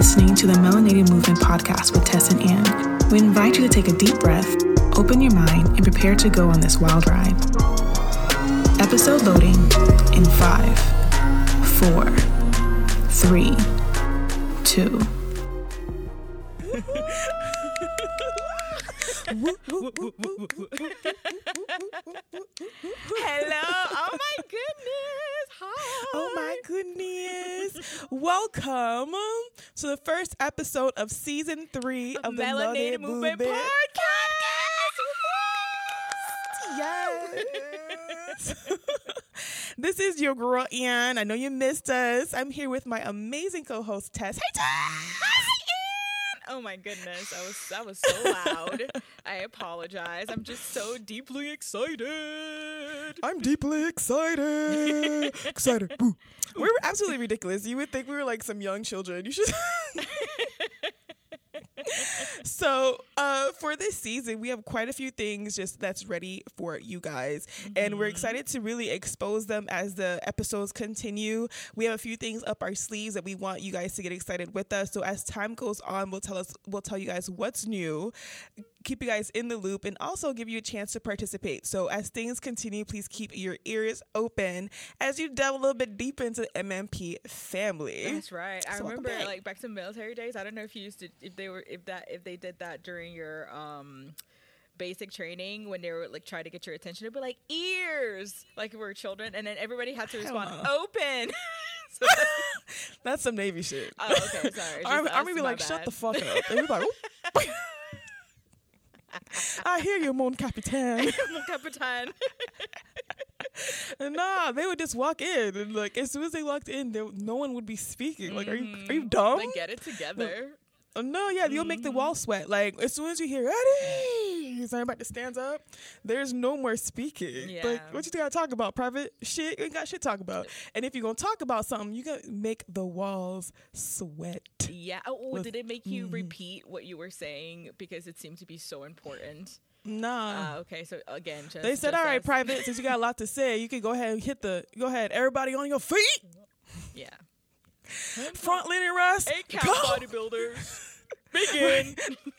listening to the Melanated Movement podcast with Tess and Anne. We invite you to take a deep breath, open your mind, and prepare to go on this wild ride. Episode loading in five, four, three, two. Hello. Oh my goodness. Hi. Oh my goodness. Welcome to the first episode of season three of, the Melanated Movement Movement Podcast. Yes. this is your girl Anne. I know you missed us. I'm here with my amazing co-host Tess. Hey Tess. Oh my goodness. I was that was so loud. I apologize. I'm just so deeply excited. I'm deeply excited. excited. Boo. We were absolutely ridiculous. You would think we were like some young children. You should. so uh, for this season we have quite a few things just that's ready for you guys and we're excited to really expose them as the episodes continue. We have a few things up our sleeves that we want you guys to get excited with us. So as time goes on we'll tell us we'll tell you guys what's new keep you guys in the loop and also give you a chance to participate so as things continue please keep your ears open as you delve a little bit deeper into the mmp family That's right. I So welcome remember back. like back to military days. I don't know if you used to if they were if that if they did that during your um basic training when they were like trying to get your attention to be like ears like we were children and then everybody had to respond open. so, that's some navy shit oh, okay, sorry. Army, Army be like, shut the fuck up. And we like, "Oop." I hear you, Mon Capitan. Mon Capitan. And nah, they would just walk in, and like as soon as they walked in, there, no one would be speaking. Like, are you are you mm, dumb? Like get it together. Uh, no, yeah, you'll make the wall sweat. Like as soon as you hear Eddie, to stands up. There's no more speaking. Yeah. Like what you gotta talk about? Private shit. You ain't got shit to talk about. And if you're gonna talk about something, you gotta make the walls sweat. Yeah. Oh, With- did it make you Mhm. repeat what you were saying because it seemed to be so important? Nah. Uh, okay, so again, just They said, "All right, us." private. Since you got a lot to say, you can go ahead and hit the. Go ahead, everybody on your feet. Yeah. Front leaning rest. Eight count Go. bodybuilders. Begin.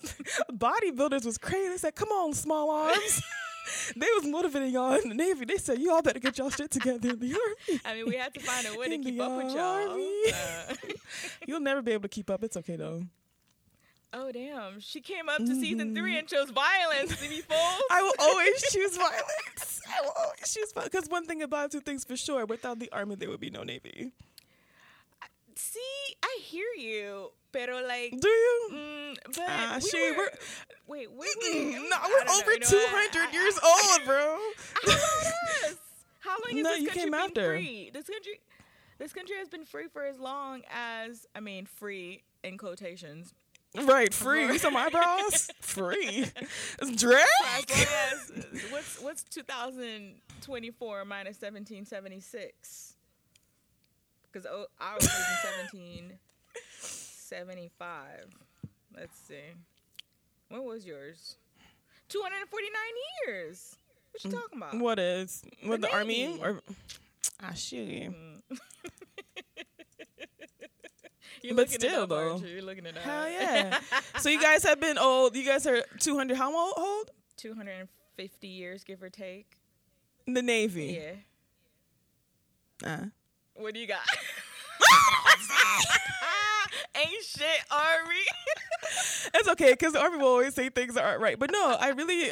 Bodybuilders was crazy. They said, "Come on, small arms." they was motivating y'all in the Navy. They said, "Y'all better get y'all shit together in the Army." I mean, we had to find a way to In keep up with y'all. Uh, You'll never be able to keep up. It's okay though. oh damn! She came up to season three and chose violence to be. Mm-hmm. I will always choose violence. I will always choose violence because one thing about two things for sure: without the Army, there would be no Navy. See, I hear you, pero like, Do you? mm, but Ah, we shit, were, we're- wait, Mm, we, no, we're over two? I- years I- old, bro. How us? How long has No, this you country came been after. free? This country, this country has been free for as long as I mean, free in quotations. Right, free. Right. Saw eyebrows? free. It's drag. As long as what's what's 2024 minus 1776? Because I was in 1775. Let's see. When was yours? 249 years. What you talking about? What is? What the, army? Navy. Or ah shit. You're but still, up, though. you? You're looking it up. Hell yeah. so you guys have been old. You guys are two hundred. How old? old? 250 years, give or take. In the Navy. Yeah. Uh. What do you got? Ain't shit, Ari. It's okay because the army will always say things that aren't right. But no, I really.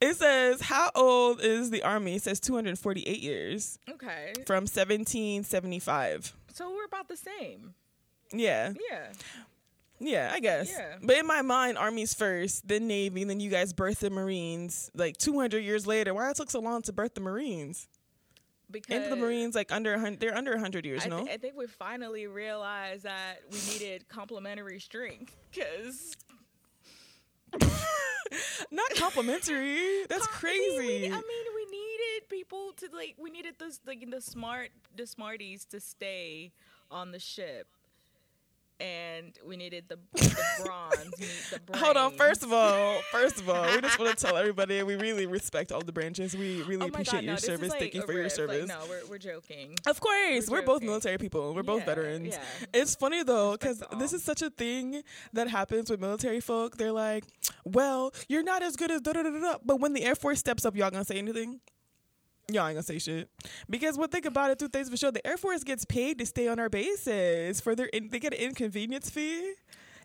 it says how old is the army? It says two hundred forty-eight years okay. from seventeen seventy-five. So we're about the same. Yeah. Yeah. Yeah, I guess. Yeah. But in my mind, Army's first, then Navy, then you guys birth the Marines. Like 200 years later, why it took so long to birth the Marines? Because Ain't the Marines like under hundred? They're under 100 years, I, no? I think we finally realized that we needed complementary strength because Not complimentary. That's I mean, we- crazy. I mean, we needed people to like. We needed those like the smart, the smarties to stay on the ship, and we needed the, the bronze the. Hold on. First of all, first of all, we just want to tell everybody we really respect all the branches. We really oh appreciate God, your no, this service. like Thank you for your service. Like, no, we're, we're joking. Of course, We're we're, both military people. We're both Yeah, veterans. yeah. It's funny though because this is such a thing that happens with military folk. They're like, "Well, you're not as good as da da da da." da," But when the Air Force steps up, y'all gonna say anything? Y'all ain't gonna say shit because one thing about it, two things for sure: the Air Force gets paid to stay on our bases for their in, they get an inconvenience fee,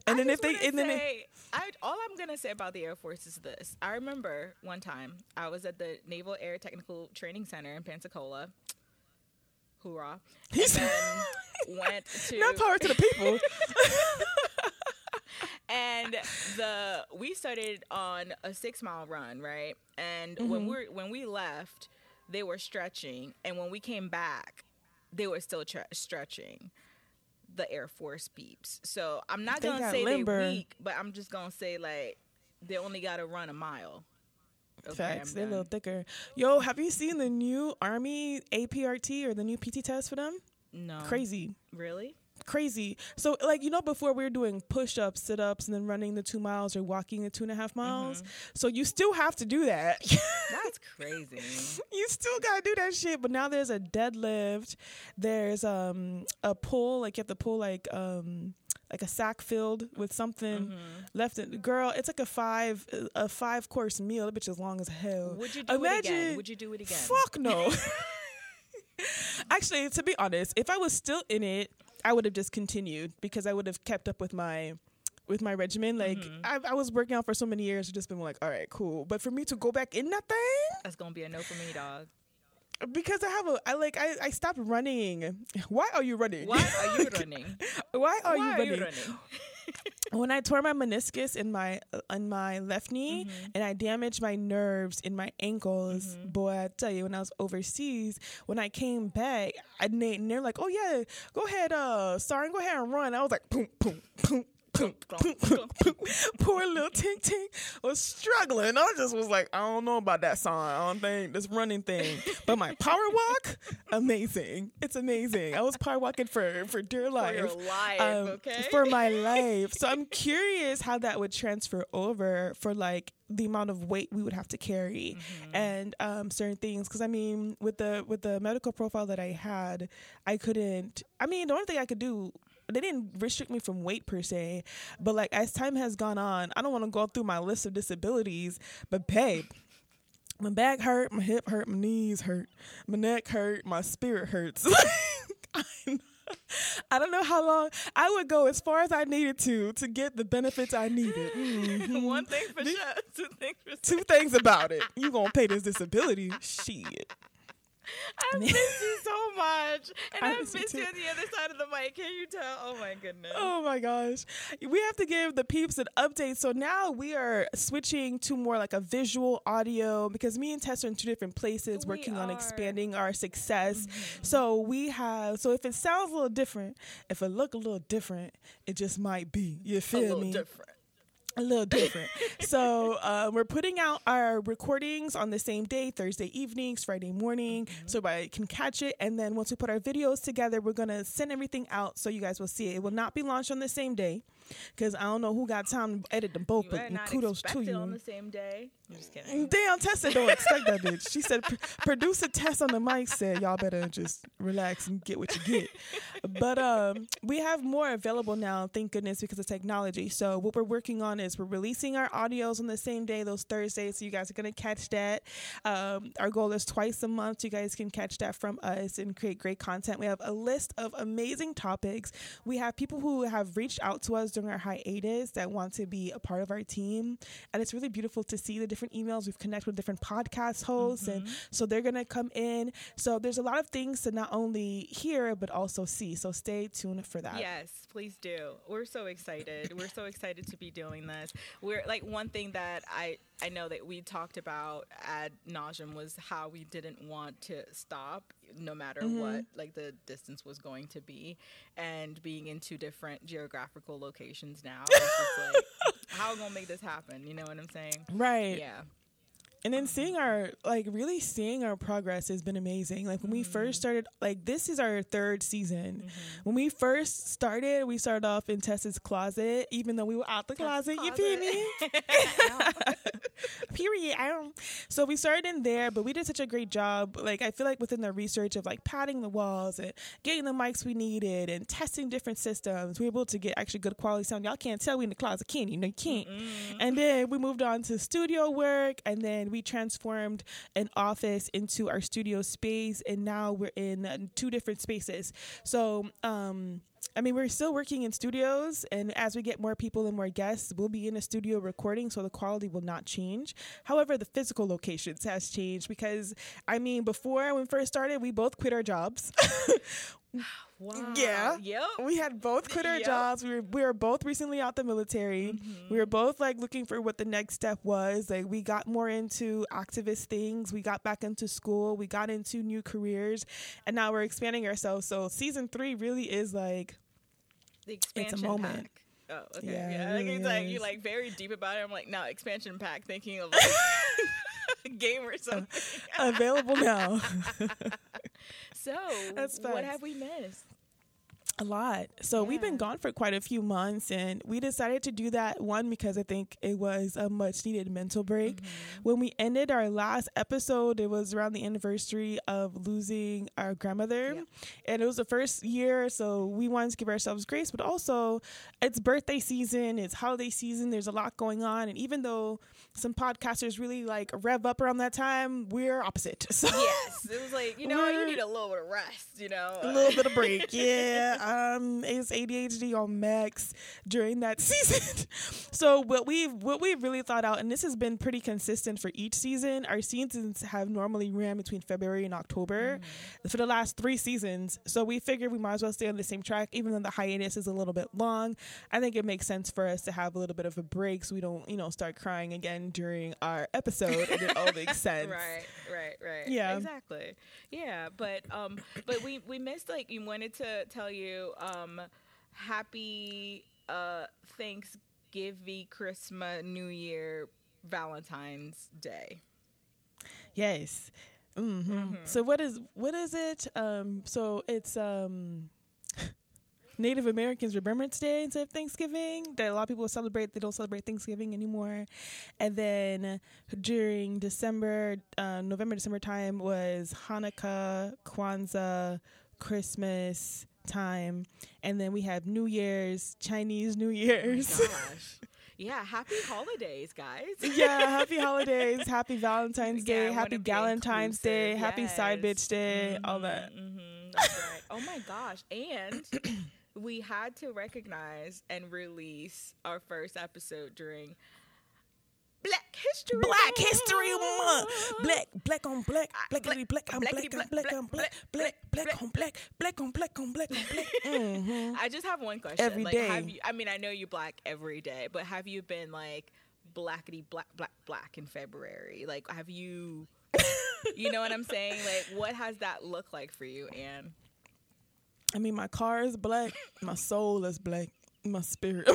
and I then if they and then it, I, all I'm gonna say about the Air Force is this: I remember one time I was at the Naval Air Technical Training Center in Pensacola. Hoorah! And He's- then went to not power to the people. and the we started on a six mile run, right? And when Mm-hmm. we when we left, they were stretching, and when we came back, they were still tre- stretching. The Air Force beeps. So I'm not They gonna say limber. they weak, but I'm just gonna say like they only got to run a mile. Okay, Facts, they're a little thicker. Yo, have you seen the new Army APRT or the new PT test for them? No, Crazy. Really? Crazy. So like you know before we were doing push ups, sit ups, and then running the two miles or walking the two and a half miles. So you still have to do that. That's crazy. you still gotta do that shit. But now there's a deadlift. There's um a pull like you have to pull like um like a sack filled with something left in girl it's like a five a five course meal that bitch is long as hell Would you do it again? Would you do it again? Fuck no. Actually, to be honest, if I was still in it, I would have just continued because I would have kept up with my with my regimen. Like Mm-hmm. I, I was working out for so many years, I've just been like, all right, cool. But for me to go back in that thing, That's gonna be a no for me, dog. because I have a, I like, I, I stopped running. Why are you running? Why are you running? Why are Why you are running? you running? when I tore my meniscus in my in my left knee Mm-hmm. and I damaged my nerves in my ankles, boy, I tell you, when I was overseas, when I came back, I and they're like, "Oh yeah, go ahead, uh, sorry, go ahead and run." I was like, "Boom, boom, boom." Poor little Tink Tink was struggling. I just was like, I don't know about that song. I don't think this running thing. But my power walk, amazing. It's amazing. I was power walking for for dear For life your life, um, okay? for my life. So I'm curious how that would transfer over for like the amount of weight we would have to carry Mm-hmm. and um, certain things. Because I mean, with the with the medical profile that I had, I couldn't. I mean, the only thing I could do. They didn't restrict me from weight per se, but like as time has gone on, I don't want to go through my list of disabilities. But babe, my back hurt, my hip hurt, my knees hurt, my neck hurt, my spirit hurts. I'm- don't know how long I would go as far as I needed to to get the benefits I needed. Mhm. One thing for sure, two things for sure. Two things about it. You gonna pay this disability? Shit. I miss you so much, and I I, miss miss you on the other side of the mic. Can you tell? Oh my goodness. Oh my gosh. We have to give the peeps an update. So now we are switching to more like a visual audio because me and Tess are in two different places We working on expanding our success. Mm-hmm. So we have so if it sounds a little different, if it look a little different, it just might be. You a feel little me? different. A little different. so uh, we're putting out our recordings on the same day, Thursday evenings, Friday morning, so everybody can catch it. And then once we put our videos together, we're gonna send everything out so you guys will see it. It will not be launched on the same day because I don't know who got time to edit them both. You but kudos to you. on the same day. I'm just kidding. Damn, Tessa don't expect that bitch. She said, "P- producer Tess on the mic said, y'all better just relax and get what you get. But um, we have more available now, thank goodness, because of technology. So what we're working on is we're releasing our audios on the same day, those Thursdays. So you guys are gonna catch that. Um, our goal is twice a month. You guys can catch that from us and create great content. We have a list of amazing topics. We have people who have reached out to us during our hiatus that want to be a part of our team, and it's really beautiful to see the different emails. We've connected with different podcast hosts, and mm-hmm. so they're gonna come in. So there's a lot of things to not only hear but also see. So stay tuned for that. Yes, please do. We're so excited. We're so excited to be doing this. We're like one thing that I I know that we talked about ad nauseum was how we didn't want to stop no matter mm-hmm. what like the distance was going to be. And being in two different geographical locations now it's just like how we gonna make this happen? You know what i'm saying? Right. yeah and then seeing our like really seeing our progress has been amazing. Like when we first started like this is our third season. When we first started we started off in tessa's closet even though we were out the closet, you feel me? Period. I don't, so we started in there but we did such a great job like i feel like within the research of like padding the walls and getting the mics we needed and testing different systems we were able to get actually good quality sound. Y'all can't tell we in the closet can you? No you can't. And then we moved on to studio work and then we transformed an office into our studio space and now we're in two different spaces so um I mean, we're still working in studios, and as we get more people and more guests, we'll be in a studio recording, so the quality will not change. However, the physical locations has changed because, I mean, before when we first started, we both quit our jobs. Wow. Yeah. Yep. we had both quit our Yep. jobs. We were we were both recently out the military. Mm-hmm. We were both like looking for what the next step was. Like we got more into activist things. We got back into school. We got into new careers, and now we're expanding ourselves. So season three really is like The expansion moment. pack. Oh, okay. Yeah, like, it's like you're like very deep about it. I'm like, no, expansion pack, thinking of like game or something. available now. So, That's what facts. have we missed? A lot. So we've been gone for quite a few months, and we decided to do that one because I think it was a much needed mental break. Mm-hmm. When we ended our last episode, it was around the anniversary of losing our grandmother, Yeah. and it was the first year, so we wanted to give ourselves grace. But also, it's birthday season, it's holiday season. There's a lot going on, and even though some podcasters really like rev up around that time, we're opposite. So Yes, it was like you know you need a little bit of rest. You know, a little bit of break. Yeah. Um, ADHD on max during that season. so what we've what we've really thought out, and this has been pretty consistent for each season. Our seasons have normally ran between February and October for the last three seasons. So we figured we might as well stay on the same track, even though the hiatus is a little bit long. I think it makes sense for us to have a little bit of a break so we don't, you know, start crying again during our episode and it all makes sense. Right, right, right. Yeah. exactly. Yeah, but um, but we we missed like you wanted to tell you um, happy uh Thanksgiving, Christmas, New Year, Valentine's Day. Yes. hmm So what is what is it? Um, so it's um, Native Americans Remembrance Day instead of Thanksgiving. That a lot of people celebrate. They don't celebrate Thanksgiving anymore. And then during December, uh, November, December time was Hanukkah, Kwanzaa, Christmas time, and then we have New Year's, Chinese New Year's. Gosh, yeah, happy holidays, guys. yeah, happy holidays, happy Valentine's Day, wanna happy be Valentine's Day, inclusive, happy side bitch day, all that. hmm that's right. Oh my gosh! And we had to recognize and release our first episode during Black History Black History Month. Black, black on black, black black- on black on black on black, black on black, black, black on black, black on black on black on black. Mhm. I just have one question. Every like, day. Have you, I mean, I know you black every day, but have you been like blackety black black black in February? Like, have you? you know what I'm saying? Like, what has that look like for you, Anne? I mean, my car is black, my soul is black, my spirit.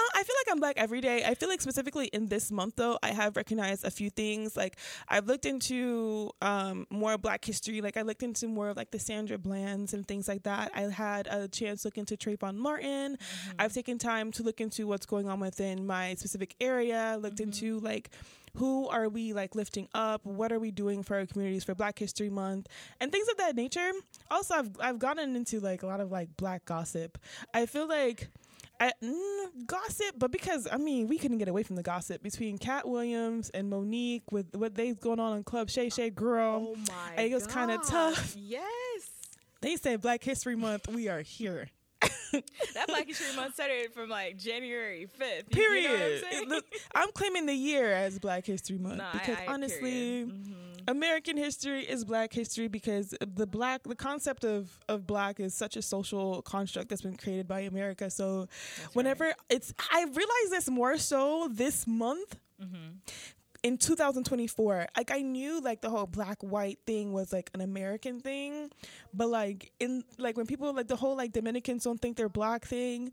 Uh, I feel like I'm black every day. I feel like specifically in this month, though, I have recognized a few things. Like I've looked into um, more Black history. Like I looked into more of like the Sandra Blands and things like that. I had a chance to look into Trayvon Martin. I've taken time to look into what's going on within my specific area. Looked into like who are we like lifting up what are we doing for our communities for black history month and things of that nature also i've, I've gotten into like a lot of like black gossip i feel like I, mm, gossip but because i mean we couldn't get away from the gossip between Katt Williams and Mo'Nique with what they's going on in club shay shay girl Oh my! it was kinda tough. Yes, they said black history month we are here that Black History Month started from like January fifth. period You know I'm look- i'm claiming the year as black history month I- because I- honestly period. American history is black history because the black the concept of of black is such a social construct that's been created by America. So whenever it's I realized this more so this month Mm-hmm. in 2024 like i knew like the whole black white thing was like an american thing but like in like when people like the whole like dominicans don't think they're black thing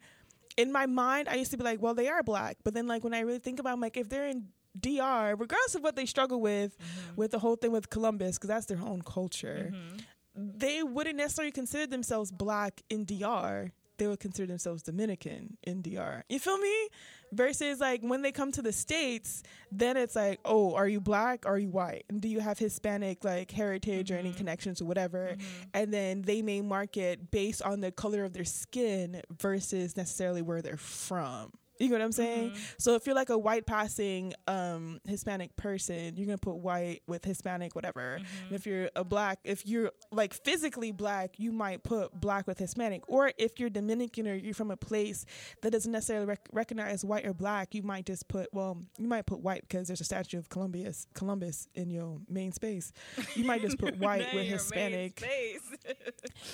in my mind i used to be like well they are black but then like when i really think about like if they're in DR, regardless of what they struggle with, Mm-hmm. with the whole thing with Columbus, because that's their own culture, mm-hmm. they wouldn't necessarily consider themselves black in DR. They would consider themselves Dominican in DR. You feel me? Versus like when they come to the states, then it's like, oh, are you black? Or are you white? And do you have Hispanic like heritage or any mm-hmm. connections or whatever? Mm-hmm. And then they may market based on the color of their skin versus necessarily where they're from. You know what I'm saying? So if you're like a white passing um, Hispanic person, you're gonna put white with Hispanic, whatever. And if you're a black, if you're like physically black, you might put black with Hispanic. Or if you're Dominican or you're from a place that doesn't necessarily rec- recognize white or black, you might just put well, you might put white because there's a statue of Columbus, Columbus in your main space. You might just put white with Hispanic.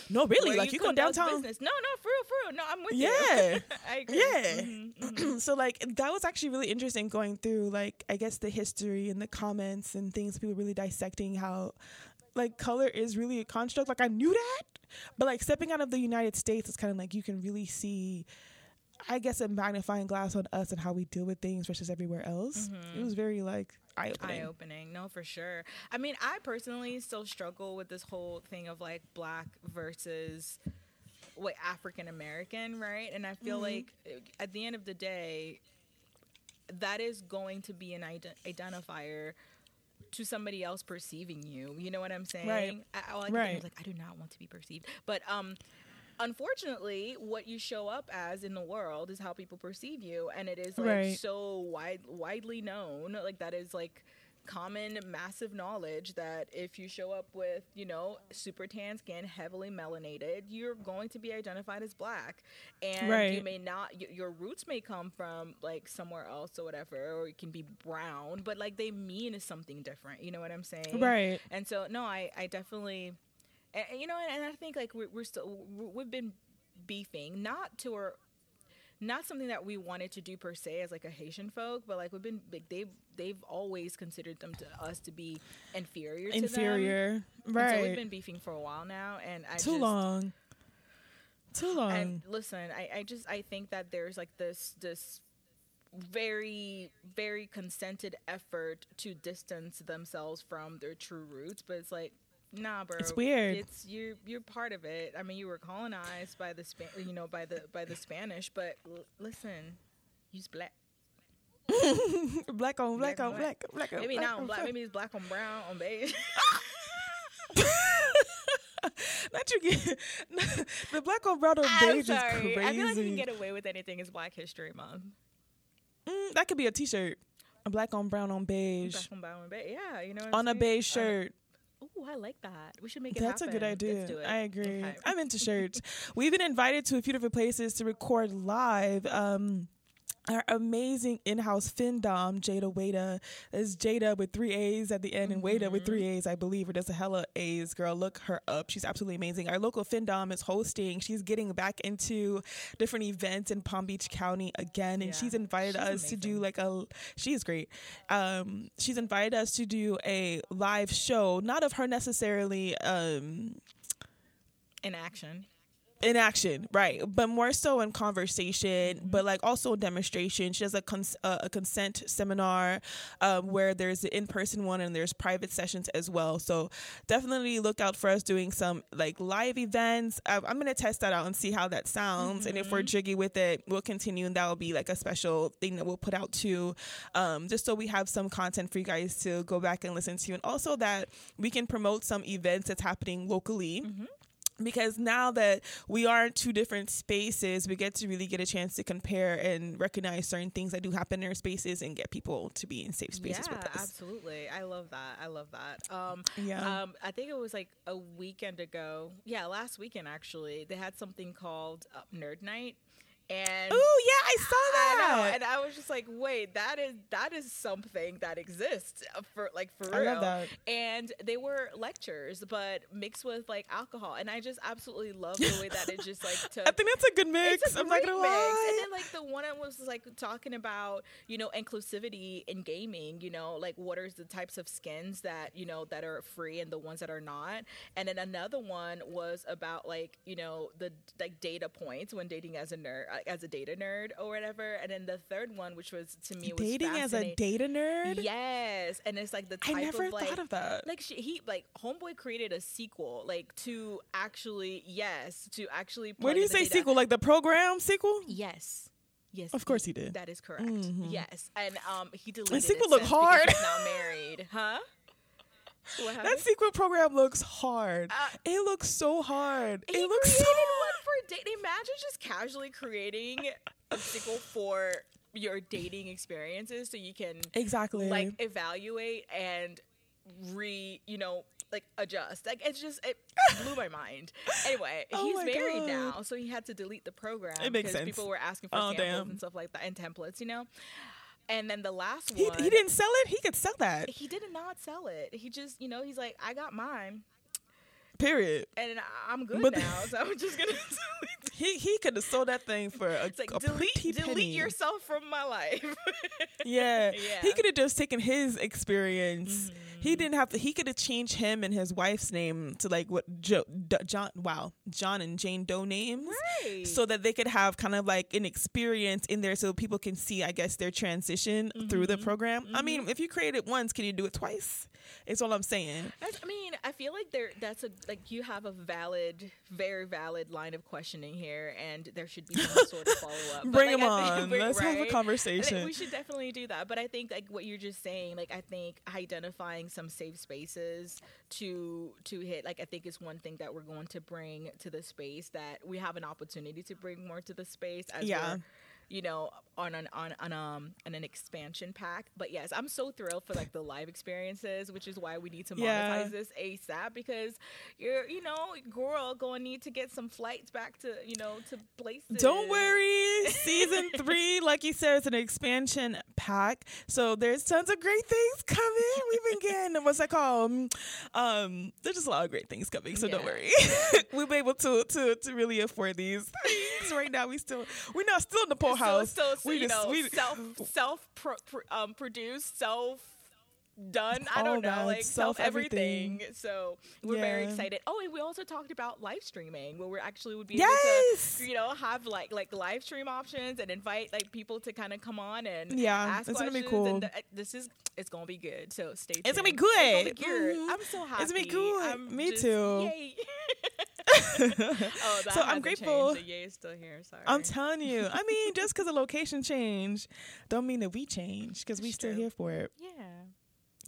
No, really, Where like you, go conduct downtown. business. No, no, for real, for real. No, I'm with Yeah. you. I agree. Yeah. Mhm, so like that was actually really interesting going through like I guess the history and the comments and things people really dissecting how like color is really a construct. Like I knew that, but like stepping out of the United States, it's kind of like you can really see. I guess a magnifying glass on us and how we deal with things versus everywhere else. It mm-hmm. was very like eye opening. eye opening. No, for sure. I mean, I personally still struggle with this whole thing of like black versus what African American, right? And I feel like uh, at the end of the day, that is going to be an ident- identifier to somebody else perceiving you. You know what I'm saying? Right. I, all I Right. like, I do not want to be perceived. But um, unfortunately, what you show up as in the world is how people perceive you, and it is like Right. so wide widely known. Like that is like common massive knowledge that if you show up with you know super tan skin heavily melanated you're going to be identified as black. And you may not y- your roots may come from like somewhere else or whatever or it can be brown but like they mean something different. You know what i'm saying? Right. and so no i i definitely and, you know and, and i think like we're, we're still we- we've been beefing not to our not something that we wanted to do per se as like a Haitian folk, but like we've been like they've they've always considered them to us to be inferior. To them. Inferior. And Right. So we've been beefing for a while now, and I Too just, long. Too long. And listen, I, I just I think that there's like this this very very consented effort to distance themselves from their true roots, but it's like. Nah, bro. It's weird. It's you're you're part of it. I mean, you were colonized by the Spa- you know, by the by the Spanish. But l- listen, you's black. black on black Black on black, black on Maybe black not on black. Maybe it's black on brown on beige. Not you get the black on brown on I'm beige sorry. is crazy. I feel like you can get away with anything. It's Black History Month. Mm, that could be a T-shirt. A black on brown on beige Black on brown on beige. Yeah, you know. On a beige shirt. Oh, I like that. We should make it That's a good idea. Let's do it. I agree. Okay. I'm into shirts. We've been invited to a few different places to record live. Um, our amazing in-house findom, Jada Wada, is Jada with three A's at the end and Wada with three A's, I believe, or does a hella A's. Girl, look her up. She's absolutely amazing. Our local findom is hosting. She's getting back into different events in Palm Beach County again, and Yeah. she's invited She's us to do like a. She is great. Um, she's invited us to do a live show, not of her necessarily. Um, In action. In action, right? But more so in conversation, but like also demonstration. She does a cons- uh, a consent seminar um, where there's an in person one and there's private sessions as well. So definitely look out for us doing some like live events. Um, I'm gonna test that out and see how that sounds. And if we're jiggy with it, we'll continue, and that will be like a special thing that we'll put out too, um, just so we have some content for you guys to go back and listen to, and also that we can promote some events that's happening locally because now that we are in two different spaces, we get to really get a chance to compare and recognize certain things that do happen in our spaces and get people to be in safe spaces yeah, with us. absolutely. I love that. I love that. Um, Yeah. Um, I think it was like a weekend ago. Yeah, last weekend actually. They had something called uh, Nerd Night, and Oh yeah, I saw I know, that. and I was just like, wait, that is that is something that exists uh, for like for real. that. And they were lectures, but mixed with like alcohol, and I just absolutely love the way that it just like took. I think that's a good mix. It's a I'm not gonna mix. lie. And then like the one i was like talking about you know inclusivity in gaming. You know, like what are the types of skins that you know that are free and the ones that are not. And then another one was about like you know the like data points when dating as a nerd, as a data nerd or whatever. And then the third one, which was to me was Dating as a data nerd. Yes, and it's like the I type never of like thought of that. like she, he like homeboy created a SQL like to actually yes to actually Where do you say data. SQL? Like the program SQL? Yes. Yes. Of course he did. That is correct. Mhm. Yes. And um he deleted SQL it look since hard. now married. Huh? What That happened? SQL program looks hard. Uh, it looks so hard. it looks so one for dating. Imagine just casually creating a SQL for your dating experiences so you can exactly like evaluate and re you know like adjust like it's just it blew my mind anyway Oh he's married God. now so he had to delete the program It makes because sense. people were asking for Oh, samples damn. and stuff like that and templates you know and then the last he, one he didn't sell it. He could sell that. he did not sell it he just you know he's like i got mine Period. and i'm good But- now so i'm just gonna He he could have sold that thing for a, it's like a delete, delete penny. yourself from my life Yeah. Yeah. He could have just taken his experience. Mm-hmm. He didn't have to. He could have changed him and his wife's name to like what jo, D- John. Wow, John and Jane Doe names, right so that they could have kind of like an experience in there, so people can see, I guess, their transition through Mm-hmm. the program. I mean, if you create it once, can you do it twice? It's all I'm saying. That's, I mean, I feel like there that's a like you have a valid, very valid line of questioning here, and there should be some sort of follow up. Bring him on. Let's have a conversation. we should definitely do that. But I think like what you're just saying, like I think identifying some safe spaces to to hit, like I think it's one thing that we're going to bring to the space that we have an opportunity to bring more to the space as Yeah. we're you know, on an on, on um on an expansion pack. But yes, I'm so thrilled for like the live experiences, which is why we need to monetize Yeah. this ASAP because you're you know, girl gonna need to get some flights back to, you know, to places. Don't worry. Season three, like you said, is an expansion pack. So there's tons of great things coming. We've been getting what's that called? Um, Um, there's just a lot of great things coming. So don't worry. We'll be able to to to really afford these things. Right now, we still we're not still in the So, house. so, so we you just know, we self self pro, um produced, self done. I don't know, like self everything. So we're very excited. Oh, and we also talked about live streaming, where we actually would be Yes! able to, you know, have like like live stream options and invite like people to kind of come on and Yeah, ask it's gonna be questions. cool. And th- this is it's gonna be good. So stay tuned. It's gonna be It's gonna be good. good. Mhm. I'm so happy. It's gonna be good. I'm Me just- too. Yay. oh, So I'm grateful. changed. The yay is still here. Sorry. I'm telling you. I mean, just because the location changed, don't mean that we change because we It's still true. here for it. yeah.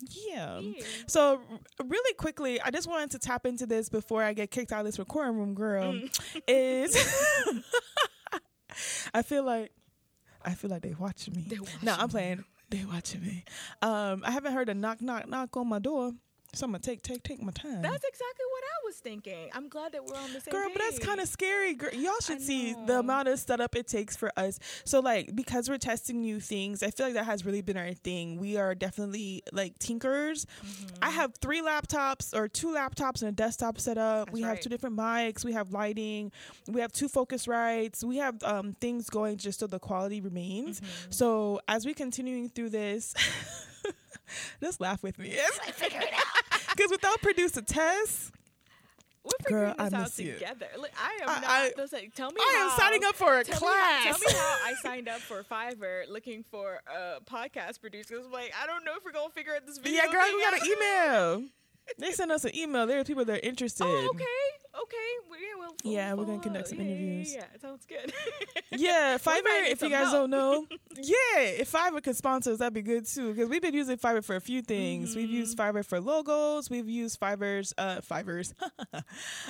Yeah. So really quickly, I just wanted to tap into this before I get kicked out of this recording room, girl. Mm. Is I feel like I feel like they watching me. They no, I'm playing. They watching me. Um, I haven't heard a knock, knock, knock on my door, so I'm gonna take, take, take my time. That's exactly what I was thinking. I'm glad that we're on the same Girl, but that's kind of scary. Girl, y'all should see the amount of setup it takes for us. So, like, because we're testing new things, I feel like that has really been our thing. We are definitely like tinkerers. Mm-hmm. I have three laptops or two laptops and a desktop set up. That's we have two different mics. We have lighting. We have two Focusrites. We have um, things going just so the quality remains. Mm-hmm. So, as we continuing through this, just laugh with me as I figure it out. Producer Tess, We're figuring Girl, I this out miss you. together. Look, I am I- not. I- tell me I am signing up for a tell class. Me how, tell me how I signed up for Fiverr looking for a podcast producer. I'm like, I don't know if we're gonna figure out this video. Yeah, girl, we got an email. They sent us an email. There are people that are interested. Oh, okay, okay. Well, yeah, well, Yeah, we're gonna conduct some Yeah, interviews. Yeah, yeah, sounds good. Yeah, Fiverr. If you guys help. don't know, yeah, if Fiverr could sponsor us, that'd be good too. Because we've been using Fiverr for a few things. We've used Mm-hmm. Fiverr for logos. We've used Fiverr's uh Fiverr's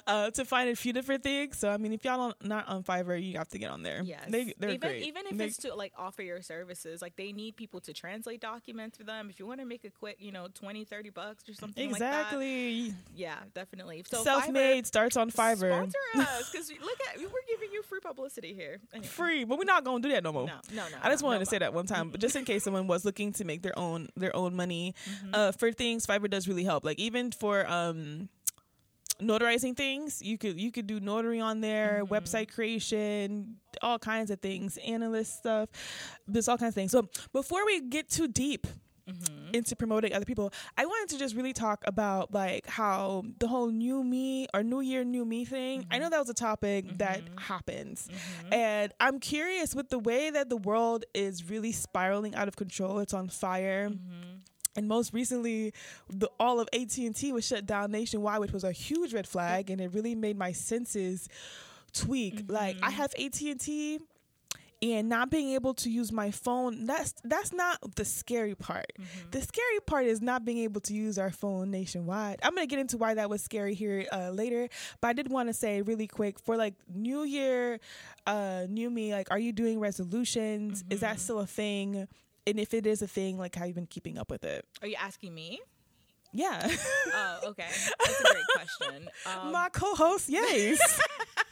uh, to find a few different things. So I mean, if y'all don't, not on Fiverr, you have to get on there. Yes. they they're even great. even if They- it's to like offer your services, like they need people to translate documents for them. If you want to make a quick, you know, 20, 30 bucks or something like that. exactly Yeah, definitely. So self-made starts on Fiverr. Sponsor us because look at we're giving you free publicity here. Anyway. Free, but we're not gonna do that no more. No, no, no. I just wanted no, to say that one time, but just in case someone was looking to make their own their own money, uh, for things Fiverr does really help. Like even for um, notarizing things. You could you could do notary on there, Mm-hmm. website creation, all kinds of things, analyst stuff. There's all kinds of things. So before we get too deep Mm-hmm. into promoting other people, I wanted to just really talk about like how the whole new me or new year new me thing. I know mm-hmm. that was a topic that mm-hmm. happens. Mm-hmm. And I'm curious with the way that the world is really spiraling out of control. It's on fire. And most recently, the, all of AT and T was shut down nationwide, which was a huge red flag, and it really made my senses tweak. Like I have AT and not being able to use my phone. That's that's not the scary part. The scary part is not being able to use our phone nationwide. I'm gonna get into why that was scary here uh, later, but I did want to say really quick for like New Year, uh, new me. Like, are you doing resolutions? Is that still a thing? And if it is a thing, like, how you been keeping up with it? Are you asking me? Yeah. Oh, okay. That's a great question. Um, My co-host, yes.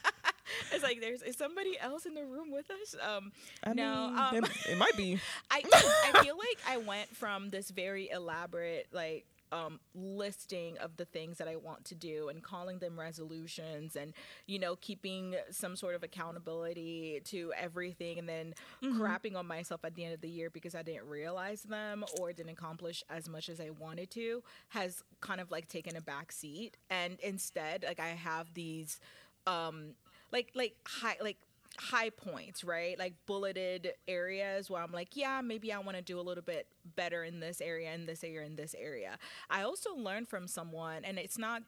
it's like there's is somebody else in the room with us. Um, I no, mean, um, it, it might be. I I feel like I went from this very elaborate like um, listing of the things that I want to do and calling them resolutions and you know keeping some sort of accountability to everything and then crapping on myself at the end of the year because I didn't realize them or didn't accomplish as much as I wanted to has kind of like taken a back seat and instead like I have these um like like high like high points, right? Like bulleted areas where I'm like, yeah, maybe I want to do a little bit better in this area, in this area, in this area. I also learned from someone, and it's not.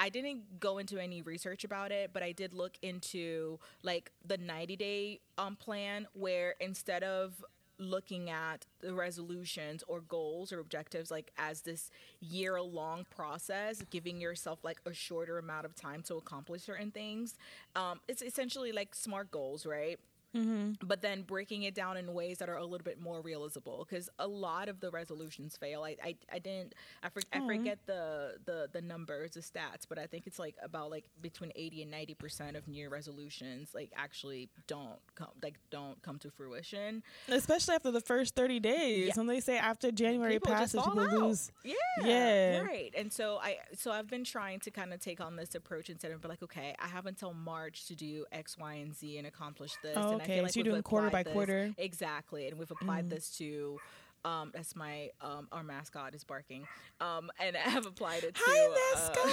I didn't go into any research about it, but I did look into like the 90 day um, plan where instead of looking at the resolutions or goals or objectives like as this year long process giving yourself like a shorter amount of time to accomplish certain things um, it's essentially like smart goals right Mm-hmm. but then breaking it down in ways that are a little bit more realizable because a lot of the resolutions fail i i, I didn't I, for, I forget the, the the numbers the stats but i think it's like about like between 80 and 90 percent of new year resolutions like actually don't come like don't come to fruition Especially after the first 30 days. Yeah. When they say after January People passes, people out. lose. Yeah, Yeah. right. And so I, so I've been trying to kind of take on this approach instead of be like, okay, I have until March to do X, Y, and Z and accomplish this. Oh, and I okay. feel like So you're doing quarter by this- quarter. Mm. Exactly, and we've applied this to. Um, that's my um, our mascot is barking, um, and I have applied it to. Hi, uh,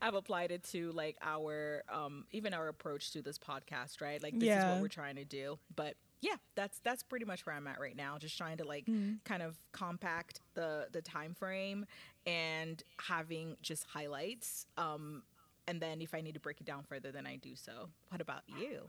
I've applied it to like our um, even our approach to this podcast, right? Like this is what we're trying to do. But yeah, that's that's pretty much where I'm at right now. Just trying to like Mm. kind of compact the the time frame and having just highlights. Um, and then if I need to break it down further, then I do so. What about you?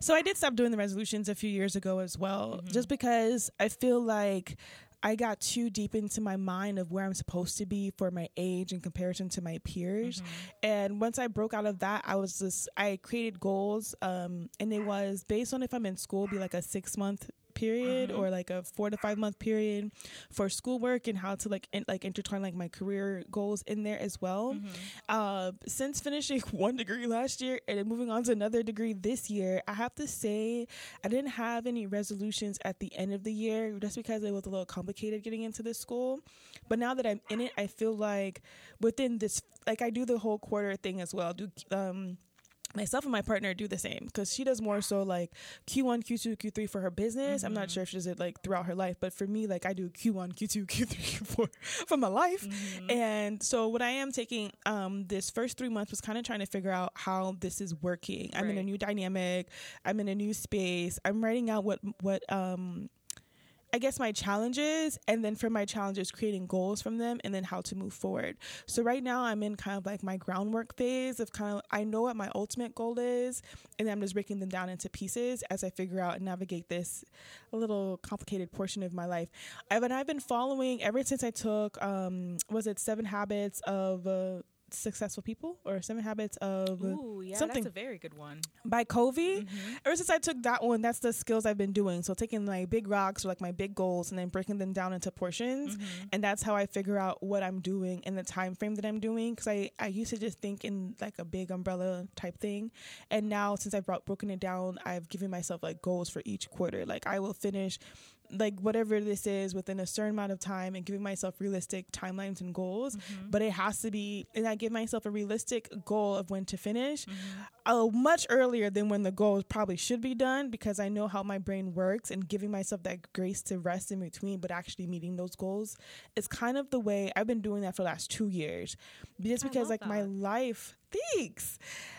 So I did stop doing the resolutions a few years ago as well, Mm-hmm. just because I feel like I got too deep into my mind of where I'm supposed to be for my age in comparison to my peers. Mm-hmm. And once I broke out of that, I was just I created goals, um, and it was based on if I'm in school, be like a six month period Mm-hmm. or like a four to five month period for schoolwork and how to like in, like intertwine like my career goals in there as well. Mm-hmm. Uh, since finishing one degree last year and moving on to another degree this year, I have to say I didn't have any resolutions at the end of the year just because it was a little complicated getting into this school. But now that I'm in it, I feel like within this, like I do the whole quarter thing as well. Do um myself and my partner do the same because she does more so like Q1, Q2, Q3 for her business. I'm not sure if she does it like throughout her life, but for me, like I do Q1, Q2, Q3, Q4 for my life. And so what I am taking um this first three months was kind of trying to figure out how this is working. I'm in a new dynamic. I'm in a new space. I'm writing out what what um I guess my challenges and then from my challenges creating goals from them and then how to move forward. So right now I'm in kind of like my groundwork phase of kind of I know what my ultimate goal is and I'm just breaking them down into pieces as I figure out and navigate this little complicated portion of my life. I've and I've been following ever since I took um was it 7 habits of uh, successful people or 7 habits of Ooh, yeah, something that's a very good one. by Covey. Mm-hmm. Ever since I took that one, that's the skills I've been doing. So taking my big rocks or like my big goals and then breaking them down into portions, mm-hmm. and that's how I figure out what I'm doing in the time frame that I'm doing. Because I I used to just think in like a big umbrella type thing, and now since I've brought, broken it down, I've given myself like goals for each quarter. Like I will finish like whatever this is within a certain amount of time and giving myself realistic timelines and goals. Mm-hmm. But it has to be, and I give myself a realistic goal of when to finish, Mm-hmm. uh, much earlier than when the goal probably should be done because I know how my brain works and giving myself that grace to rest in between, but actually meeting those goals is kind of the way I've been doing that for the last two years. Just because like my life, thanks,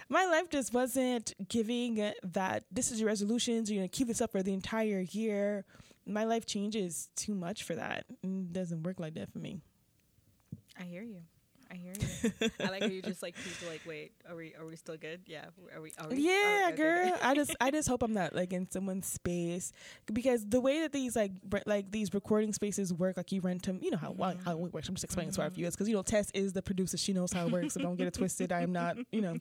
my life just wasn't giving that this is your resolutions. You're gonna keep this up for the entire year. My life changes too much for that. It doesn't work like that for me. I hear you. I hear you. I like how you just like people like, wait, are we are we still good? Yeah, are we? Are we Yeah, are- girl. good. I just I just hope I'm not like in someone's space because the way that these like re- like these recording spaces work, like you rent them, you know how well, how mm-hmm. it works. I'm just explaining to our viewers because you know Tess is the producer. She knows how it works. So don't get it twisted. I am not. You know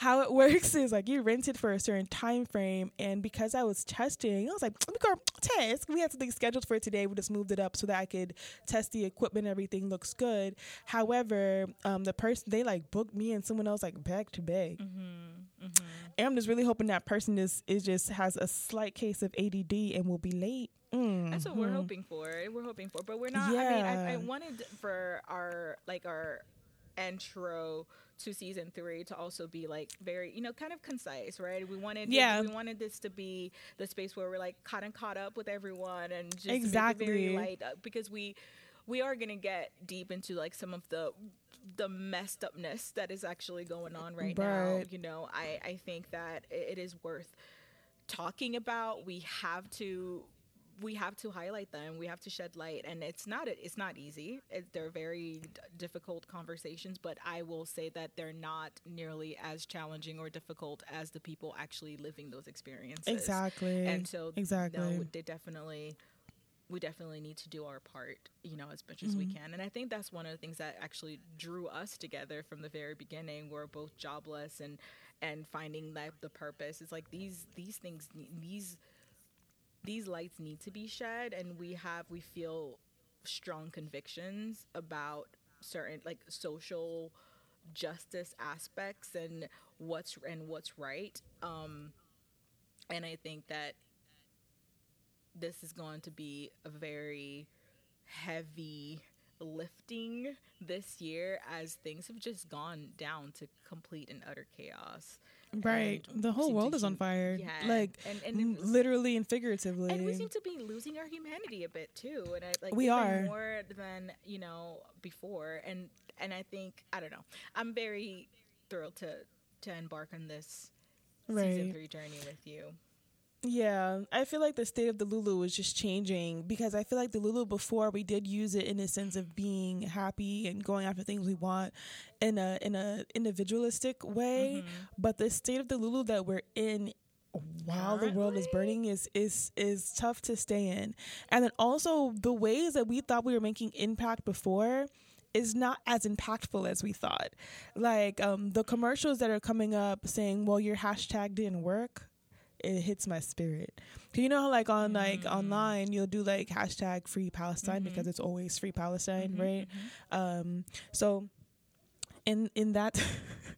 how it works is like you rent it for a certain time frame, and because I was testing, I was like, girl, Tess, we had something scheduled for today. We just moved it up so that I could test the equipment. Everything looks good. However, um, the person they like booked me and someone else like back to back. Mm-hmm, And I'm just really hoping that person is is just has a slight case of ADD and will be late. Mm, That's what we're mhm. hoping for. We're hoping for, but we're not. I mean, I, I wanted for our like our intro to season three to also be like very, you know, kind of concise, right? We wanted, Yeah. we wanted this to be the space where we're like caught and caught up with everyone and just Exactly. very light uh, because we we are gonna get deep into like some of the the messed upness that is actually going on right, now. You know, I I think that it- it is worth talking about we have to we have to highlight them we have to shed light and it's not it's not easy it, they're very d- difficult conversations but i will say that they're not nearly as challenging or difficult as the people actually living those experiences Exactly. and so exactly. no, they definitely we definitely need to do our part you know as much as we Mm-hmm. can. And i think that's one of the things that actually drew us together from the very beginning. We're both jobless and and finding that the purpose. Is like these these things these these lights need to be shed and we have we feel strong convictions about certain like social justice aspects and what's and what's right. Um and i think that this is going to be a very heavy lifting this year as things have just gone down to complete and utter chaos right. and The whole world is on fire. yeah, Like and- and was- literally and figuratively. and we seem to be losing our humanity a bit too and I, like We are. more than you know before and and i think i don't know i'm very thrilled to to embark on this season three journey with you Yeah, I feel like the state of the Lulu is just changing because I feel like the Lulu before we did use it in a sense of being happy and going after things we want in a in a individualistic way, but the state of the Lulu that we're in while the world is burning is is is tough to stay in. And then also the ways that we thought we were making impact before is not as impactful as we thought. Like um, the commercials that are coming up saying, "Well, your hashtag didn't work." It hits my spirit. You know how like on like mm-hmm. online you'll do like hashtag free Palestine mm-hmm. because it's always free Palestine, mm-hmm. right? Um, so in in that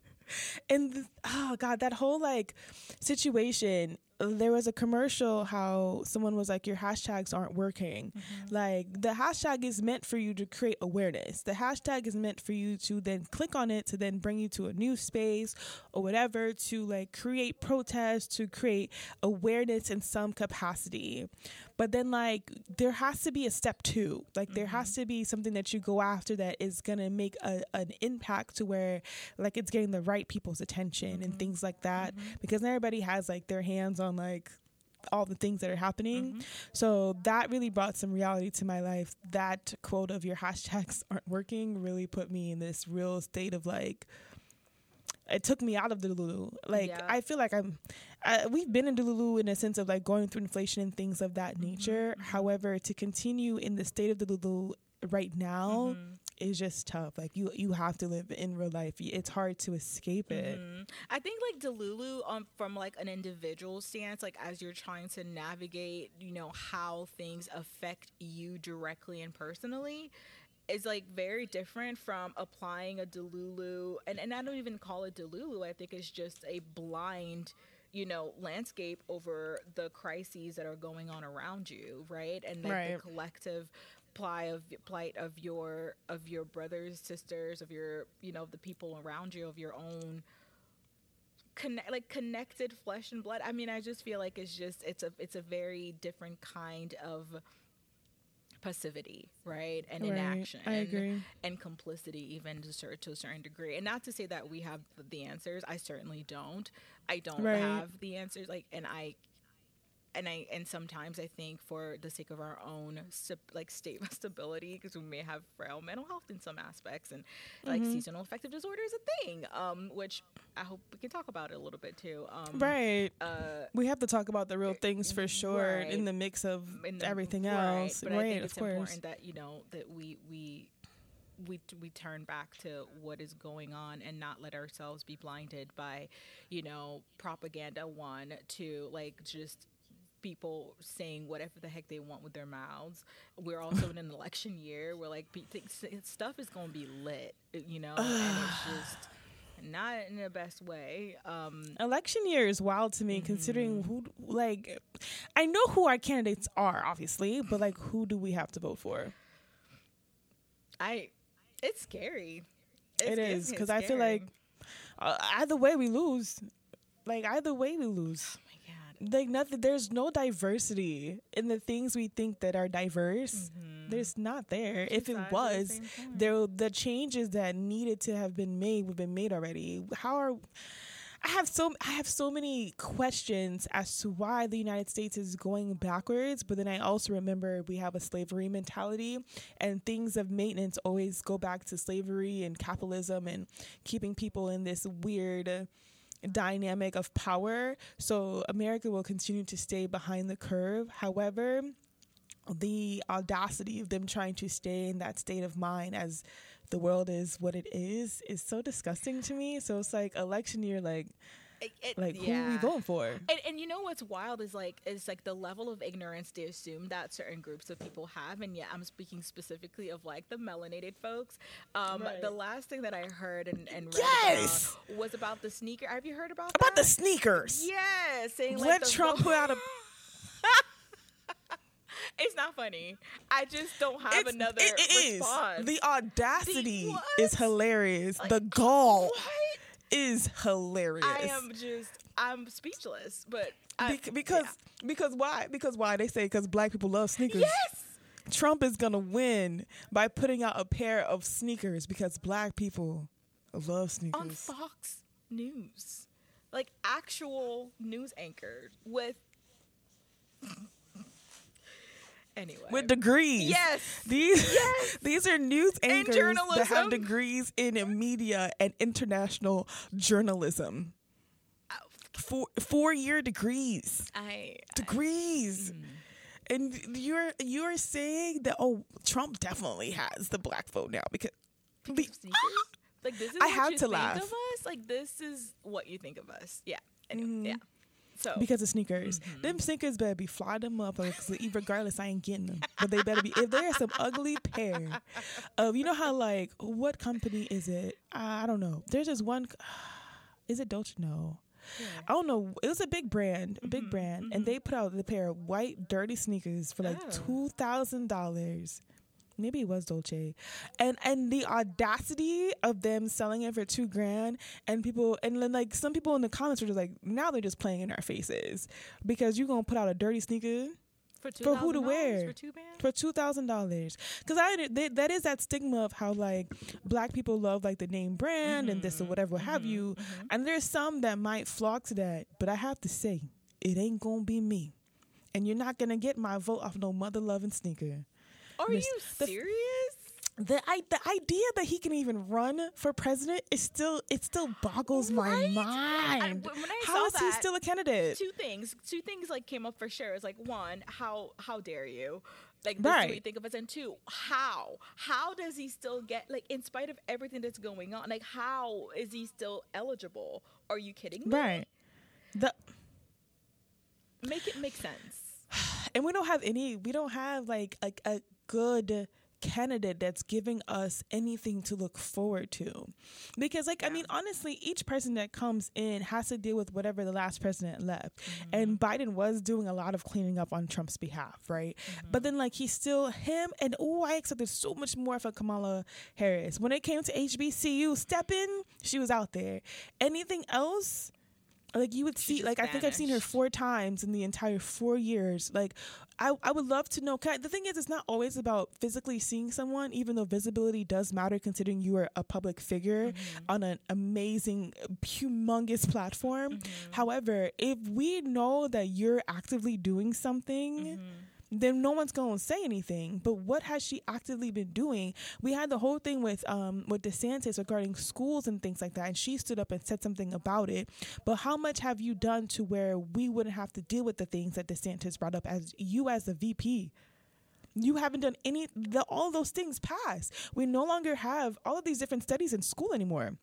in oh god that whole like situation there was a commercial how someone was like your hashtags aren't working. Mm-hmm. Like the hashtag is meant for you to create awareness. The hashtag is meant for you to then click on it to then bring you to a new space or whatever to like create protest to create awareness in some capacity. But then like there has to be a step two. Like there has mm-hmm. to be something that you go after that is gonna make a, an impact to where like it's getting the right people's attention and mm-hmm. things like that because everybody has like their hands on like all the things that are happening mm-hmm. so that really brought some reality to my life that quote of your hashtags aren't working really put me in this real state of like it took me out of the Lulu. Like Yeah. I feel like I'm. I, we've been in the Lulu in a sense of like going through inflation and things of that mm-hmm. nature. Mm-hmm. However, to continue in the state of the Lulu right now is just tough. Like you, you have to live in real life. It's hard to escape it. Mhm. I think like Delulu, um, from like an individual stance, like as you're trying to navigate, you know, how things affect you directly and personally, is like very different from applying a Delulu, and and I don't even call it Delulu. I think it's just a blind you know landscape over the crises that are going on around you right and like Right. the collective plight of plight of your of your brothers sisters of your you know the people around you of your own connect like connected flesh and blood i mean i just feel like it's just it's a it's a very different kind of passivity right and Right. inaction I agree. and complicity even to, cer- to a certain degree and not to say that we have the answers i certainly don't i don't Right. have the answers like and i and I and sometimes I think for the sake of our own like state stability because we may have frail mental health in some aspects and like Mm-hmm. seasonal affective disorder is a thing um which I hope we can talk about it a little bit too um Right. uh we have to talk about the real things for sure right. in the mix of in the- everything right, else. But right, I think of it's course. important that you know that we we we we turn back to what is going on and not let ourselves be blinded by you know propaganda one to like just people saying whatever the heck they want with their mouths we're also in an election year where like stuff is going to be lit you know and it's just not in the best way um Election year is wild to me, Mm-hmm. considering who, like, I know who our candidates are, obviously, but like, who do we have to vote for? i it's scary It's- it's because I feel like uh, either way we lose. Like either way we lose. Like nothing. There's no diversity in the things we think that are diverse. Mm-hmm. There's not there. if it the was, same there the changes that needed to have been made would have been made already. How are I have so I have so many questions as to why the United States is going backwards, but then I also remember we have a slavery mentality and things of maintenance always go back to slavery and capitalism and keeping people in this weird dynamic of power. So America will continue to stay behind the curve. However, the audacity of them trying to stay in that state of mind as the world is what it is is so disgusting to me. So it's like election year, like It- it- like who are we yeah. voting for? And, and you know what's wild is like is like the level of ignorance they assume that certain groups of people have, and yet I'm speaking specifically of like the melanated folks. Um, Right. The last thing that I heard and, and read Yes! about was about the sneaker. Have you heard about About the that? sneakers. Yeah, saying like Let the Trump put out a It's not funny. I just don't have It's- another it- it is. response. The audacity is hilarious. Like, the gall what? Is hilarious. I am just I'm speechless. But I, Bec- because yeah. because why? Because why? They say because black people love sneakers. yes. Trump is gonna win by putting out a pair of sneakers because black people love sneakers. on Fox News, like actual news anchor with. Anyway, with degrees. yes, These Yes. these are news anchors that journalism. have degrees in media and international journalism. Four four year degrees. I Degrees. Mm. And you're you're saying that oh Trump definitely has the black vote now because because of sneakers. Like this is I have to laugh. of us. Like this is what you think of us. Yeah, anyway, Mhm. yeah. So because of sneakers. Mm-hmm. Them sneakers better be fly them up regardless I ain't getting them. But they better be if there's some ugly pair of you know how like what company is it? I don't know. There's this one is it Dolce? No. I don't know. It was a big brand, a big Mm-hmm, brand, and they put out the pair of white dirty sneakers for like Oh. two thousand dollars. Maybe it was Dolce, and and the audacity of them selling it for two grand, and people and then like some people in the comments were just like, now they're just playing in our faces because you're gonna put out a dirty sneaker for two for who to wear? for two bands. for two thousand dollars. Because I they, that is that stigma of how like black people love like the name brand and this or mm-hmm. whatever what have mm-hmm. you, mm-hmm. and there's some that might flock to that, but I have to say it ain't gonna be me, and you're not gonna get my vote off no mother loving sneaker. Are you serious? The I, the idea that he can even run for president is still it still boggles Right? my I- mind. when I How is he still a candidate? two things two things like came up for sure it's like one how how dare you like this is Right. what you think of us and two how how does he still get like in spite of everything that's going on like how is he still eligible are you kidding me Right. The make it make sense and we don't have any we don't have like like a good candidate that's giving us anything to look forward to. Because, like, I mean, honestly, each person that comes in has to deal with whatever the last president left. Mm-hmm. And Biden was doing a lot of cleaning up on Trump's behalf, right? Mm-hmm. But then, like, he's still him, and oh, I expected so much more for Kamala Harris. When it came to HBCU, step in, she was out there. Anything else? Like you would see, just like I think I've seen her four times in the entire four years. Like, I I would love to know. 'cause The thing is, it's not always about physically seeing someone, even though visibility does matter, considering you are a public figure mm-hmm. on an amazing, humongous platform. Mm-hmm. However, if we know that you're actively doing something. Mm-hmm. Then no one's going to say anything. But what has she actively been doing? We had the whole thing with um with DeSantis regarding schools and things like that, and she stood up and said something about it. But how much have you done to where we wouldn't have to deal with the things that DeSantis brought up as you as a VP? You haven't done any. The, all those things passed. We no longer have all of these different studies in school anymore.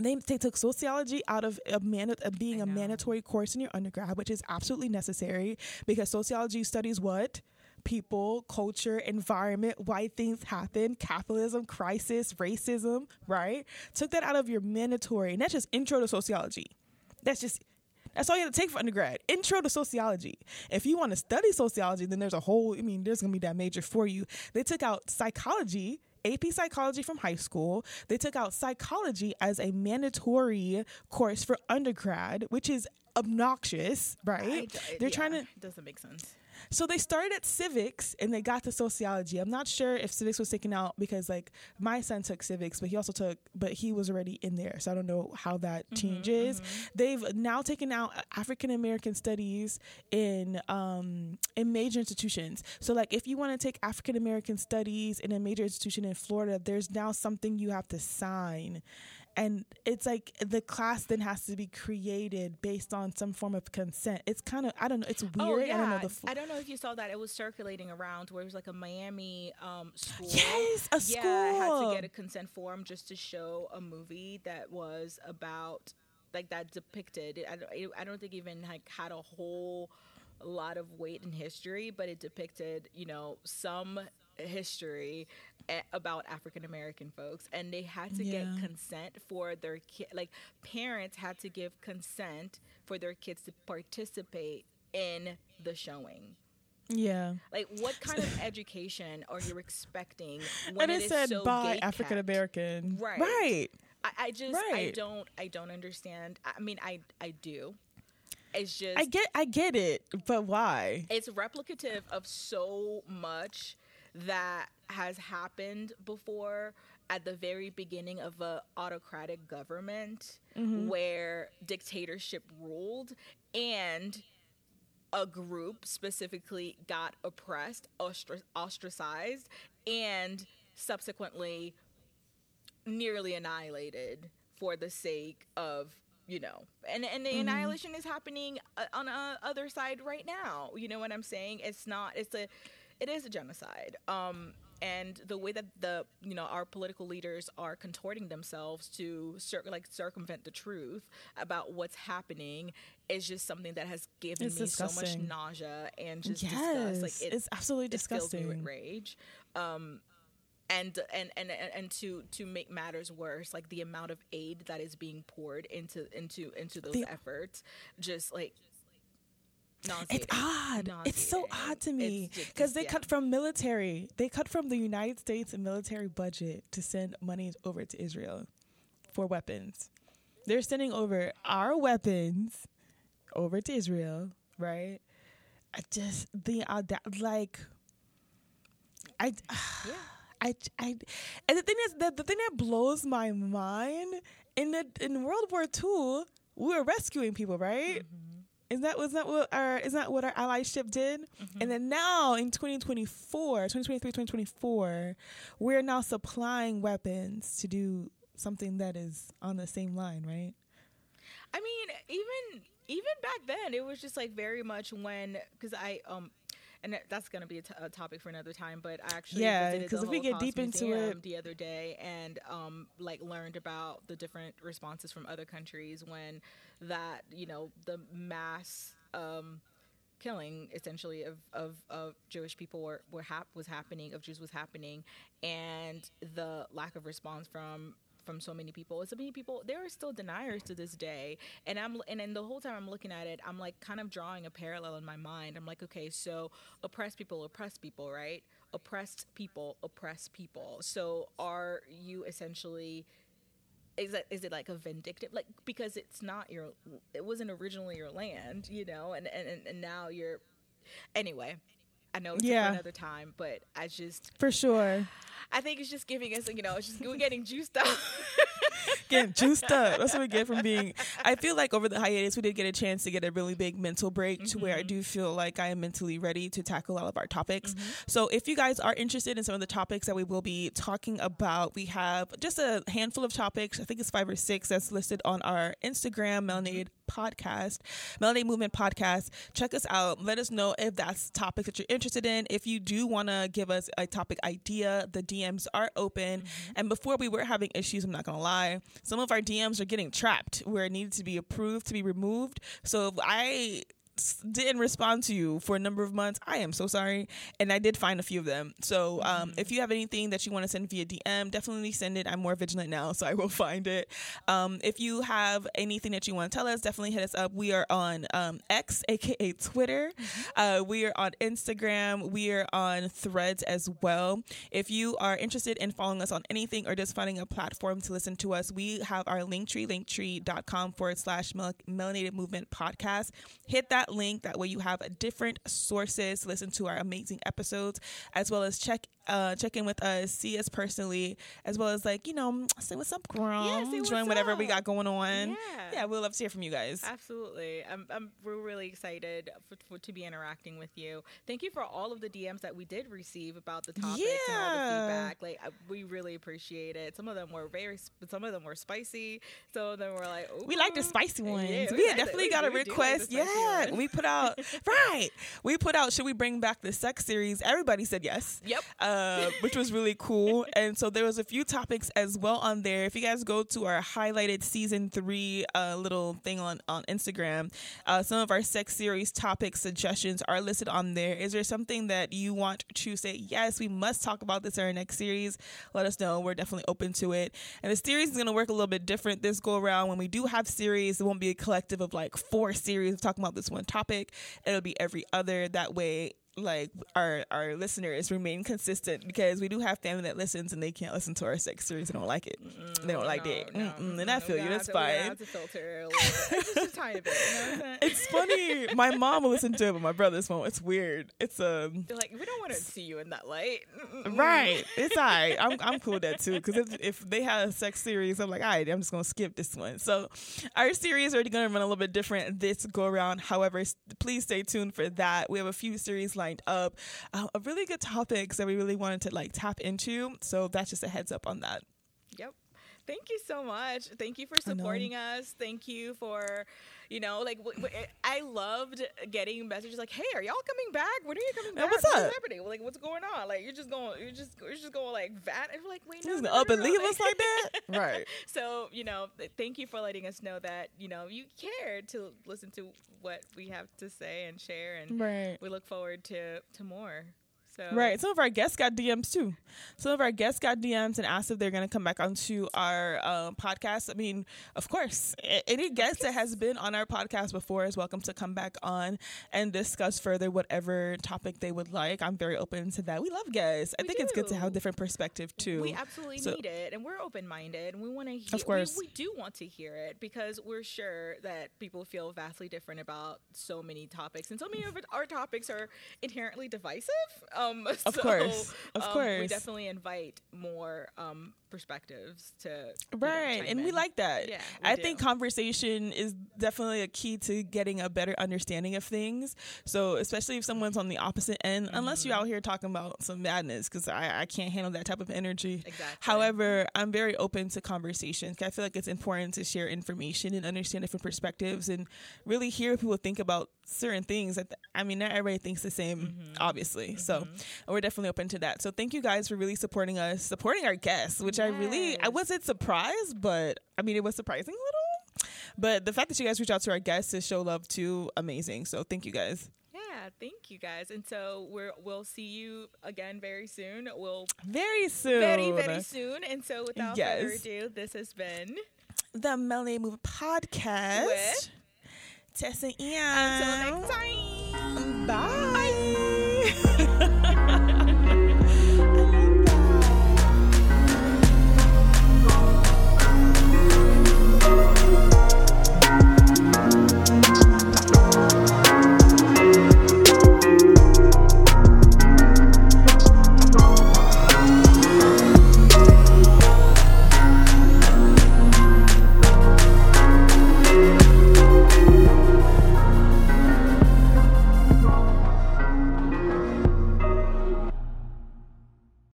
They, they took sociology out of a man, of being I a know. mandatory course in your undergrad, which is absolutely necessary because sociology studies what? People, culture, environment, why things happen, capitalism, crisis, racism, right? Took that out of your mandatory, and that's just intro to sociology. That's just that's all you have to take for undergrad. Intro to sociology. If you want to study sociology, then there's a whole, I mean, there's going to be that major for you. They took out psychology, AP psychology from high school. They took out psychology as a mandatory course for undergrad, which is obnoxious, right? I d- They're yeah, trying to it doesn't make sense. So they started at civics and they got to sociology. I'm not sure if civics was taken out because like my son took civics, but he also took, but he was already in there. So I don't know how that changes. They've now taken out African American studies in um in major institutions. So like if you want to take African American studies in a major institution in Florida, there's now something you have to sign. And it's like the class then has to be created based on some form of consent. It's kind of I don't know. It's weird. Oh yeah, I don't know the. F- I don't know if you saw that. It was circulating around where it was like a Miami um, school. Yes, a Yeah, I had to get a consent form just to show a movie that was about like that depicted. I don't, I don't think even like had a whole lot of weight in history, but it depicted you know some history eh, about African American folks, and they had to Yeah. get consent for their kid. Like parents had to give consent for their kids to participate in the showing. yeah. Like, what kind of education are you expecting when And it it said so by African American? Right. Right. I, I just, I don't, I don't understand. I mean, I, I do. It's just, I get I get it, but why? it's replicative of so much that has happened before at the very beginning of a autocratic government mm-hmm. where dictatorship ruled and a group specifically got oppressed, ostra- ostracized, and subsequently nearly annihilated for the sake of you know and and the mm-hmm. annihilation is happening uh, on the other side right now. You know what i'm saying? It's not it's a it is a genocide um and the way that the you know our political leaders are contorting themselves to cir- like circumvent the truth about what's happening is just something that has given It's me so much nausea and just yes, disgust. Like it, it's absolutely it fills me with disgusting. rage. Um and and and and to to make matters worse like the amount of aid that is being poured into into into those The- efforts just like It's nauseating. odd. It's so odd to me because they yeah. cut from military. They cut from the United States military budget to send money over to Israel for weapons. They're sending over our weapons over to Israel, right? I just the uh, auda- like I yeah I, I, and the thing is that the thing that blows my mind in the in World War II, we were rescuing people, right? Is that was that what our is that what our allyship did? And then now in 2024, 2023, 2024, we're now supplying weapons to do something that is on the same line, right? I mean, even even back then, it was just like very much when because I um. And that's gonna be a, t- a topic for another time, but I actually Yeah, because if we get deep into it- the other day and um like learned about the different responses from other countries when that you know the mass um killing essentially of, of, of Jewish people were, were hap- was happening of Jews was happening and the lack of response from from so many people. So many people there are still deniers to this day. And i'm and then the whole time i'm looking at it i'm like kind of drawing a parallel in my mind. I'm like okay so oppressed people oppress people right? Oppressed people oppress people. So are you essentially is that is it like a vindictive like because it's not your it wasn't originally your land you know? And and, and now you're anyway i know it's Yeah. for another time but i just For sure. i think it's just giving us you know it's just we're getting juiced up Getting juiced up. That's what we get from being. I feel like over the hiatus, we did get a chance to get a really big mental break to where I mm-hmm. do feel like I am mentally ready to tackle all of our topics. Mm-hmm. So if you guys are interested in some of the topics that we will be talking about, we have just a handful of topics. I think it's five or six that's listed on our Instagram, mm-hmm. Melanated Podcast, Melanated Movement Podcast. Check us out. Let us know if that's topics that you're interested in. If you do want to give us a topic idea, the DMs are open. And before we were having issues, I'm not going to lie, some of our DMs are getting trapped where it needed to be approved to be removed. So if I didn't respond to you for a number of months, I am so sorry. And I did find a few of them. So um, if you have anything that you want to send via DM, definitely send it. I'm more vigilant now, so I will find it. Um, if you have anything that you want to tell us, definitely hit us up. We are on um, X, aka Twitter. Uh, we are on Instagram. We are on Threads as well. If you are interested in following us on anything or just finding a platform to listen to us, we have our linktree, linktree.com forward slash mel- melanated movement podcast. Hit that link. That way you have different sources to listen to our amazing episodes, as well as check uh, check in with us, see us personally, as well as like, you know, say what's up, girl. Yeah, Join whatever we got going on. Yeah. Yeah, we'd love to hear from you guys. Absolutely. I'm, I'm, we're really excited for, for, to be interacting with you. Thank you for all of the DMs that we did receive about the topics and all the feedback. Like, I, we really appreciate it. Some of them were very, some of them were spicy. Some of them were like, We like the "Ooh." spicy Yeah, ones. we we like the- definitely we- got a we like request. spicy yeah, ones. We put out right. We put out. Should we bring back the sex series? Everybody said yes. Yep. Uh, which was really cool. And so there was a few topics as well on there. If you guys go to our highlighted season three uh, little thing on on Instagram, uh, some of our sex series topic suggestions are listed on there. Is there something that you want to say? Yes, we must talk about this in our next series. Let us know. We're definitely open to it. And the series is going to work a little bit different this go around. When we do have series, it won't be a collective of like four series talking about this one topic. It'll be every other. That way, like our our listeners remain consistent because we do have family that listens and they can't listen to our sex series. They don't like it. they don't like No, it. no, Mm-mm. And I feel you. That's to- fine. filter a. Just a tiny bit. You know what I'm saying? It's funny. My mom will listen to it, but my brothers won't. It's weird. It's um. They're like, we don't want to see you in that light. Right, it's all right. I'm I'm cool with that too. Because if, if they have a sex series, I'm like, all right, I'm just gonna skip this one. So, our series are gonna run a little bit different this go around. However, please stay tuned for that. We have a few series lined up, uh, of really good topics that we really wanted to like tap into. So that's just a heads up on that. Yep. Thank you so much. Thank you for supporting us. Thank you for, you know, like w- w- eh, I loved getting messages like, "Hey, are y'all coming back? When are you coming back? what's What's up? happening? Like, what's going on? Like, you're just going, you're just, you're just going like that." And we're like, "Wait, no, Just no, up no, and leave like- us like that, right? So, you know, thank you for letting us know that you know you care to listen to what we have to say and share, and Right. we look forward to to more. So, Right. Some of our guests got DMs too. Some of our guests got DMs and asked if they're going to come back onto our um, podcast. I mean, of course, any guest that has been on our podcast before is welcome to come back on and discuss further whatever topic they would like. I'm very open to that. We love guests. I We think it's good to have a different perspective too. We absolutely So- need it, and we're open minded, and we want to hear. Of course. we, we do want to hear it because we're sure that people feel vastly different about so many topics, and so many of our topics are inherently divisive. Um, Of so, course. Of um, we definitely invite more um, perspectives to you know, Right, chime and we like that. Yeah, I do. think conversation is definitely a key to getting a better understanding of things. So, especially if someone's on the opposite end, unless Mm-hmm. you're out here talking about some madness, because I, I can't handle that type of energy. Exactly. However, I'm very open to conversation. 'cause I feel like it's important to share information and understand different perspectives and really hear what people think about certain things. That I mean, not everybody thinks the same, Mm-hmm. obviously. So, we're definitely open to that. So, thank you guys for really supporting us, supporting our guests, which I really I wasn't surprised, but I mean, it was surprising a little. But the fact that you guys reach out to our guests to show love too, amazing. So, thank you guys. Yeah, thank you guys. And so we're we'll see you again very soon. We'll Very soon. very very soon. And so without further ado, this has been The Melanated Movement podcast. With- Tess and Anne. Until next time. Bye. Bye.